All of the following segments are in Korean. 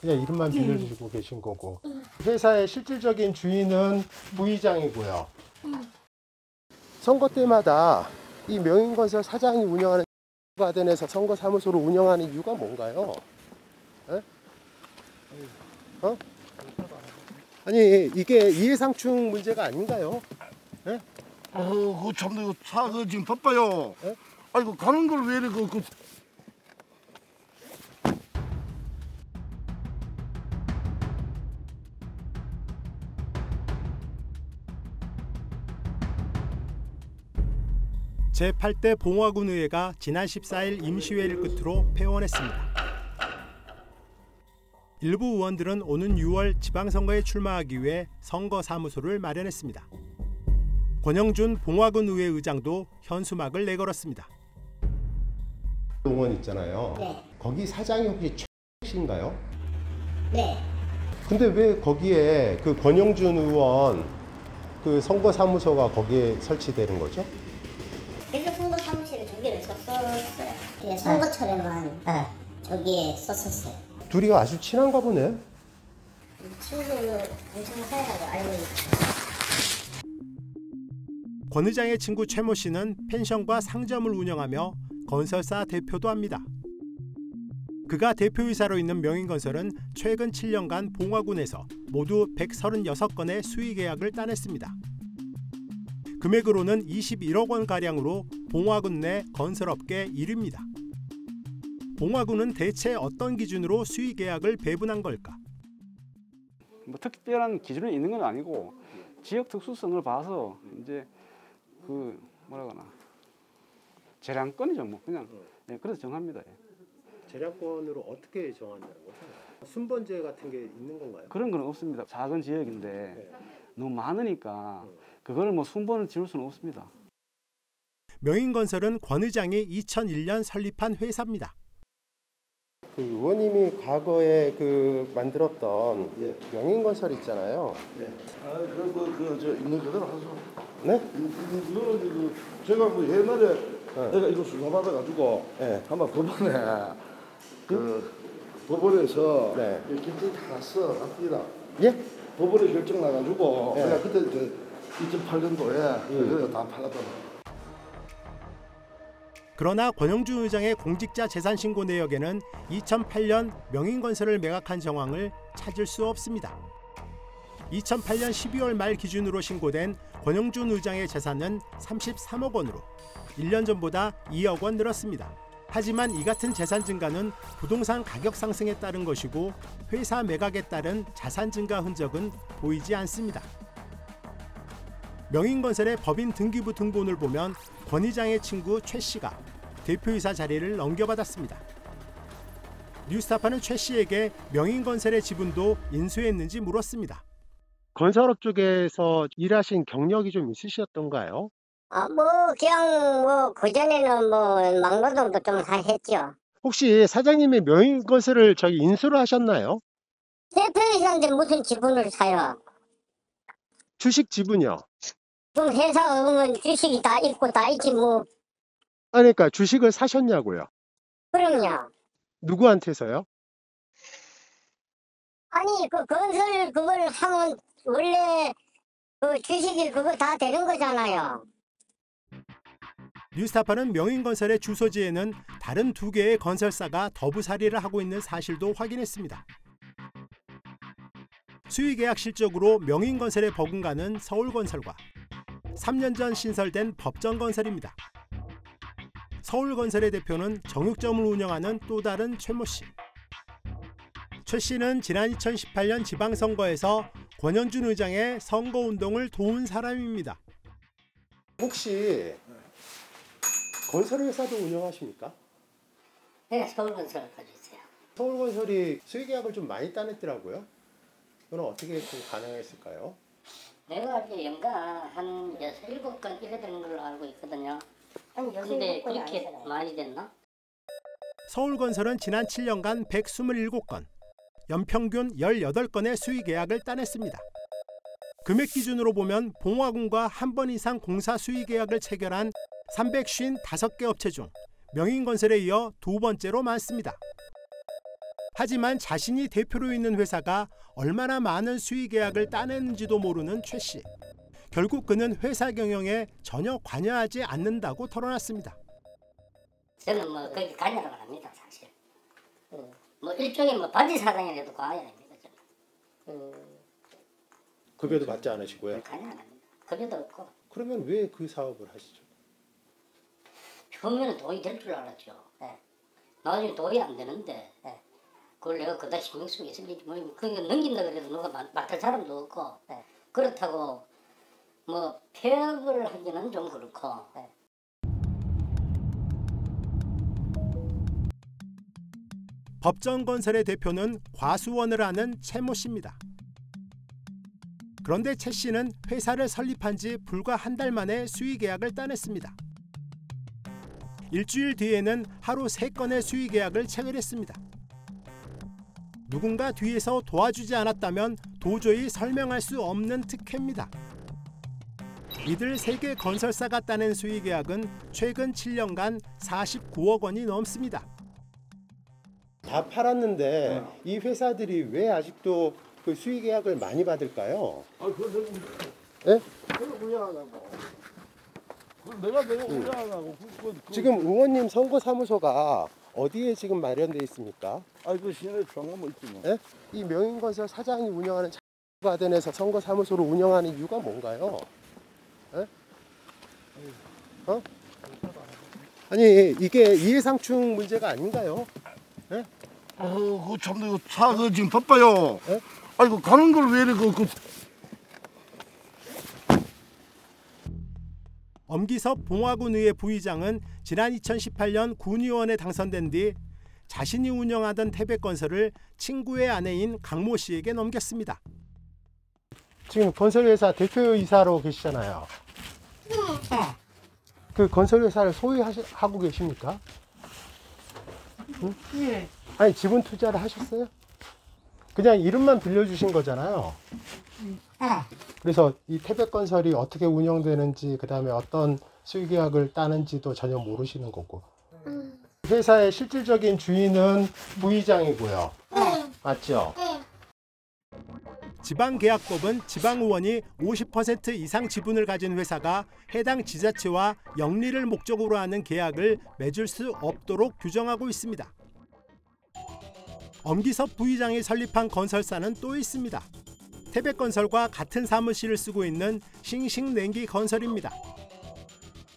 그냥 이름만 빌려주시고 계신 거고 회사의 실질적인 주인은 부의장이고요. 선거 때마다 이 명인건설 사장이 운영하는 가든에서 선거 사무소를 운영하는 이유가 뭔가요? 에? 어? 아니 이게 이해상충 문제가 아닌가요? 어, 그 참, 그 차, 그 지금 바빠요. 예? 아이고, 가는 걸 왜 이래, 그, 그. 제8대 봉화군 의회가 지난 14일 임시회를 끝으로 폐원했습니다. 일부 의원들은 오는 6월 지방선거에 출마하기 위해 선거사무소를 마련했습니다. 권영준 봉화군 의회 의장도 현수막을 내걸었습니다. 의원 있잖아요. 네. 거기 사장이 혹시 최 씨인가요? 네. 근데 왜 거기에 그 권영준 의원 그 선거사무소가 거기에 설치되는 거죠? 그래서 선거 사무실에 두 개를 썼었어요. 예, 선거철에만 저기에 썼었어요. 둘이 아주 친한가 보네. 친구는 엄청 사이라고 알고 있죠. 권 의장의 친구 최모 씨는 펜션과 상점을 운영하며 건설사 대표도 합니다. 그가 대표이사로 있는 명인건설은 최근 7년간 봉화군에서 모두 136건의 수의 계약을 따냈습니다. 금액으로는 21억 원 가량으로 봉화군 내 건설업계 1위입니다. 봉화군은 대체 어떤 기준으로 수의 계약을 배분한 걸까? 뭐 특별한 기준이 있는 건 아니고 지역 특수성을 봐서 이제 그 뭐라 그러나 재량권이죠 뭐 그냥 예, 그래서 정합니다. 예. 재량권으로 어떻게 정한다는 거죠? 순번제 같은 게 있는 건가요? 그런 건 없습니다. 작은 지역인데 너무 많으니까 그거를 뭐 순번을 지울 수는 없습니다. 명인건설은 권 의장이 2001년 설립한 회사입니다. 그 의원님이 과거에 그 만들었던 명인건설 있잖아요. 아, 그, 그, 그, 저, 있는 그대로 하죠. 네? 이거는 그, 제가 뭐 옛날에 내가 이거 수사받아가지고 네. 한번 법원에 그 법원에서 네. 이 결정 다 났어 합니다. 예? 법원에 결정 나가지고 네. 내가 그때 저 2008년도에 그래서 다 팔았잖아. 그러나 권영준 의장의 공직자 재산 신고 내역에는 2008년 명인건설을 매각한 정황을 찾을 수 없습니다. 2008년 12월 말 기준으로 신고된 권영준 의장의 재산은 33억 원으로 1년 전보다 2억 원 늘었습니다. 하지만 이 같은 재산 증가는 부동산 가격 상승에 따른 것이고 회사 매각에 따른 자산 증가 흔적은 보이지 않습니다. 명인건설의 법인 등기부 등본을 보면 권 의장의 친구 최 씨가 대표이사 자리를 넘겨받았습니다. 뉴스타파는 최 씨에게 명인건설의 지분도 인수했는지 물었습니다. 건설업 쪽에서 일하신 경력이 좀 있으셨던가요? 아, 뭐, 그냥 뭐, 그전에는 뭐, 막노동도 좀 다 했죠. 혹시 사장님이 명인건설을 저기 인수를 하셨나요? 대표이사인데 무슨 지분을 사요? 주식 지분이요. 그럼 회사 오면 주식이 다 있고 다 있지 뭐. 아, 그러니까 주식을 사셨냐고요. 그럼요. 누구한테서요? 아니, 그 건설 그걸 하면 원래 그 주식이 그거 다 되는 거잖아요. 뉴스타파는 명인건설의 주소지에는 다른 두 개의 건설사가 더부살이를 하고 있는 사실도 확인했습니다. 수의계약 실적으로 명인건설에 버금가는 서울건설과 3년 전 신설된 법정건설입니다. 서울건설의 대표는 정육점을 운영하는 또 다른 최모 씨. 최 씨는 지난 2018년 지방선거에서 권현준 의장의 선거운동을 도운 사람입니다. 혹시 건설회사도 운영하십니까? 내가 서울건설을 가지고 있어요. 서울건설이 수의계약을 좀 많이 따냈더라고요. 그건 어떻게 좀 가능했을까요? 내가 이제 연가 한 여섯 일곱 건 이래 되는 걸로 알고 있거든요. 아니, 여섯 근데 일곱 건이 그렇게 아니잖아요. 많이 됐나? 서울건설은 지난 7년간 127건, 연평균 18건의 수의 계약을 따냈습니다. 금액 기준으로 보면 봉화군과 한 번 이상 공사 수의 계약을 체결한 355개 업체 중 명인건설에 이어 두 번째로 많습니다. 하지만 자신이 대표로 있는 회사가 얼마나 많은 수의 계약을 따내는지도 모르는 최 씨. 결국 그는 회사 경영에 전혀 관여하지 않는다고 털어놨습니다. 저는 뭐 거기 관여를 안 합니다 사실. 뭐 일종의 뭐 바지 사장이라도 관여합니다 저는. 급여도 받지 않으시고요. 관여 안 합니다. 급여도 없고 그러면 왜 그 사업을 하시죠? 처음에는 돈이 될 줄 알았죠. 나중에 돈이 안 되는데 그걸 내가 그다 신경 쓰고 있을지 뭐 그게 넘긴다 그래도 누가 맡- 맡을 사람도 없고 그렇다고 뭐 폐업을 하기는 좀 그렇고 법정건설의 대표는 과수원을 하는 최모 씨입니다. 그런데 최 씨는 회사를 설립한 지 불과 한 달 만에 수의 계약을 따냈습니다. 일주일 뒤에는 하루 세 건의 수의 계약을 체결했습니다. 누군가 뒤에서 도와주지 않았다면 도저히 설명할 수 없는 특혜입니다. 이들 세계 건설사가 따낸 수의 계약은 최근 7년간 49억 원이 넘습니다. 다 팔았는데 이 회사들이 왜 아직도 그 수의 계약을 많이 받을까요? 아, 그거 예? 내가 내가 운영하라고. 그 내가 내가 운영하라고. 그, 그, 그, 지금 의원님 선거 사무소가 어디에 지금 마련돼 있습니까? 아, 그 시내 뭐 있지 뭐. 예? 이 명인건설 사장이 운영하는 가든에서 선거 사무소를 운영하는 이유가 뭔가요? 예? 어? 아니 이게 이해상충 문제가 아닌가요? 어, 그참 이거 차그 지금 바빠요. 예? 아이고 가는 걸 왜 이래 그, 그 엄기섭 봉화군의회 부의장은 지난 2018년 군의원에 당선된 뒤 자신이 운영하던 태백건설을 친구의 아내인 강모 씨에게 넘겼습니다. 지금 건설회사 대표이사로 계시잖아요. 그 건설회사를 소유하고 계십니까? 응? 아니 지분 투자를 하셨어요? 그냥 이름만 빌려주신 거잖아요. 그래서 이 태백건설이 어떻게 운영되는지 그 다음에 어떤 수의계약을 따는지도 전혀 모르시는 거고. 회사의 실질적인 주인은 부의장이고요. 맞죠? 지방계약법은 지방의원이 50% 이상 지분을 가진 회사가 해당 지자체와 영리를 목적으로 하는 계약을 맺을 수 없도록 규정하고 있습니다. 엄기섭 부의장이 설립한 건설사는 또 있습니다. 태백건설과 같은 사무실을 쓰고 있는 싱싱냉기 건설입니다.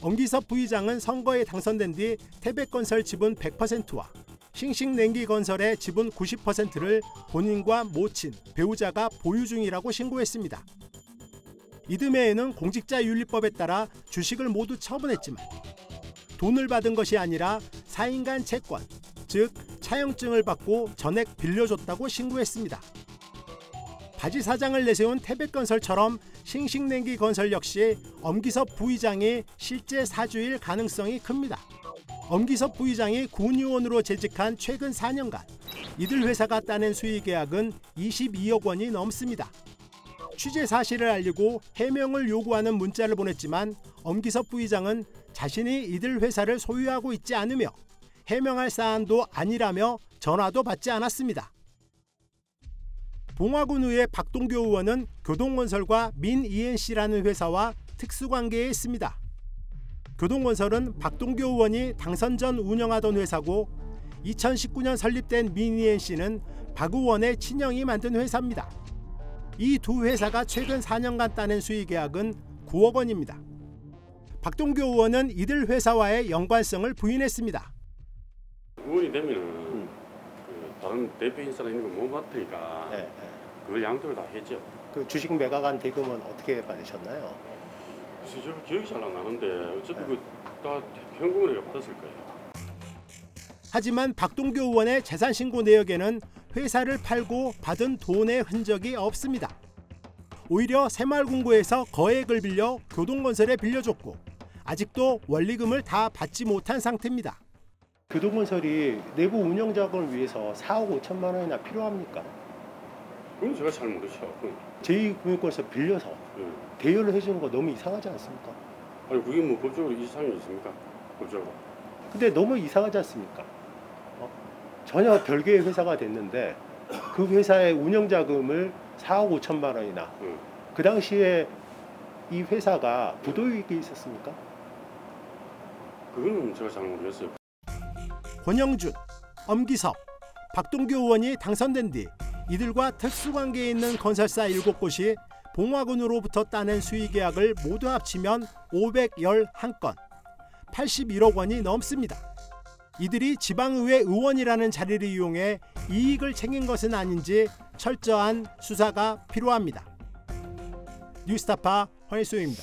엄기섭 부의장은 선거에 당선된 뒤 태백건설 지분 100%와 싱싱냉기 건설의 지분 90%를 본인과 모친, 배우자가 보유 중이라고 신고했습니다. 이듬해에는 공직자윤리법에 따라 주식을 모두 처분했지만 돈을 받은 것이 아니라 4인간 채권, 즉 차용증을 받고 전액 빌려줬다고 신고했습니다. 바지 사장을 내세운 태백건설처럼 싱싱냉기 건설 역시 엄기섭 부의장이 실제 사주일 가능성이 큽니다. 엄기섭 부의장이 군의원으로 재직한 최근 4년간 이들 회사가 따낸 수의 계약은 22억 원이 넘습니다. 취재 사실을 알리고 해명을 요구하는 문자를 보냈지만 엄기섭 부의장은 자신이 이들 회사를 소유하고 있지 않으며 해명할 사안도 아니라며 전화도 받지 않았습니다. 봉화군의회 박동교 의원은 교동건설과 민ENC라는 회사와 특수관계에 있습니다. 교동건설은 박동교 의원이 당선 전 운영하던 회사고 2019년 설립된 민ENC는 박 의원의 친형이 만든 회사입니다. 이 두 회사가 최근 4년간 따낸 수의 계약은 9억 원입니다. 박동교 의원은 이들 회사와의 연관성을 부인했습니다. 의원이 되면은 그 다른 대표 인사가 있는 거못 맡으니까 네, 네. 그걸 양도를 다 했죠. 그 주식 매각한 대금은 어떻게 받으셨나요? 저 기억이 잘 안 나는데 어차피 그다 현금으로 받았을 거예요. 하지만 박동교 의원의 재산 신고 내역에는 회사를 팔고 받은 돈의 흔적이 없습니다. 오히려 새마을금고에서 거액을 빌려 교동건설에 빌려줬고 아직도 원리금을 다 받지 못한 상태입니다. 교동건설이 내부 운영 자금을 위해서 4억 5천만 원이나 필요합니까? 그건 제가 잘 모르죠. 그건, 제2금융권에서 빌려서 예. 대여를 해주는 거 너무 이상하지 않습니까? 아니 그게 뭐 법적으로 이상이 있습니까? 법적으로. 근데 너무 이상하지 않습니까? 어? 전혀 별개의 회사가 됐는데 그 회사의 운영 자금을 4억 5천만 원이나 응. 그 당시에 이 회사가 부도이익이 있었습니까? 그거는 제가 잘 모르겠어요. 권영준, 엄기섭, 박동규 의원이 당선된 뒤 이들과 특수관계에 있는 건설사 7곳이 봉화군으로부터 따낸 수의계약을 모두 합치면 511건, 81억 원이 넘습니다. 이들이 지방의회 의원이라는 자리를 이용해 이익을 챙긴 것은 아닌지 철저한 수사가 필요합니다. 뉴스타파 황일수입니다.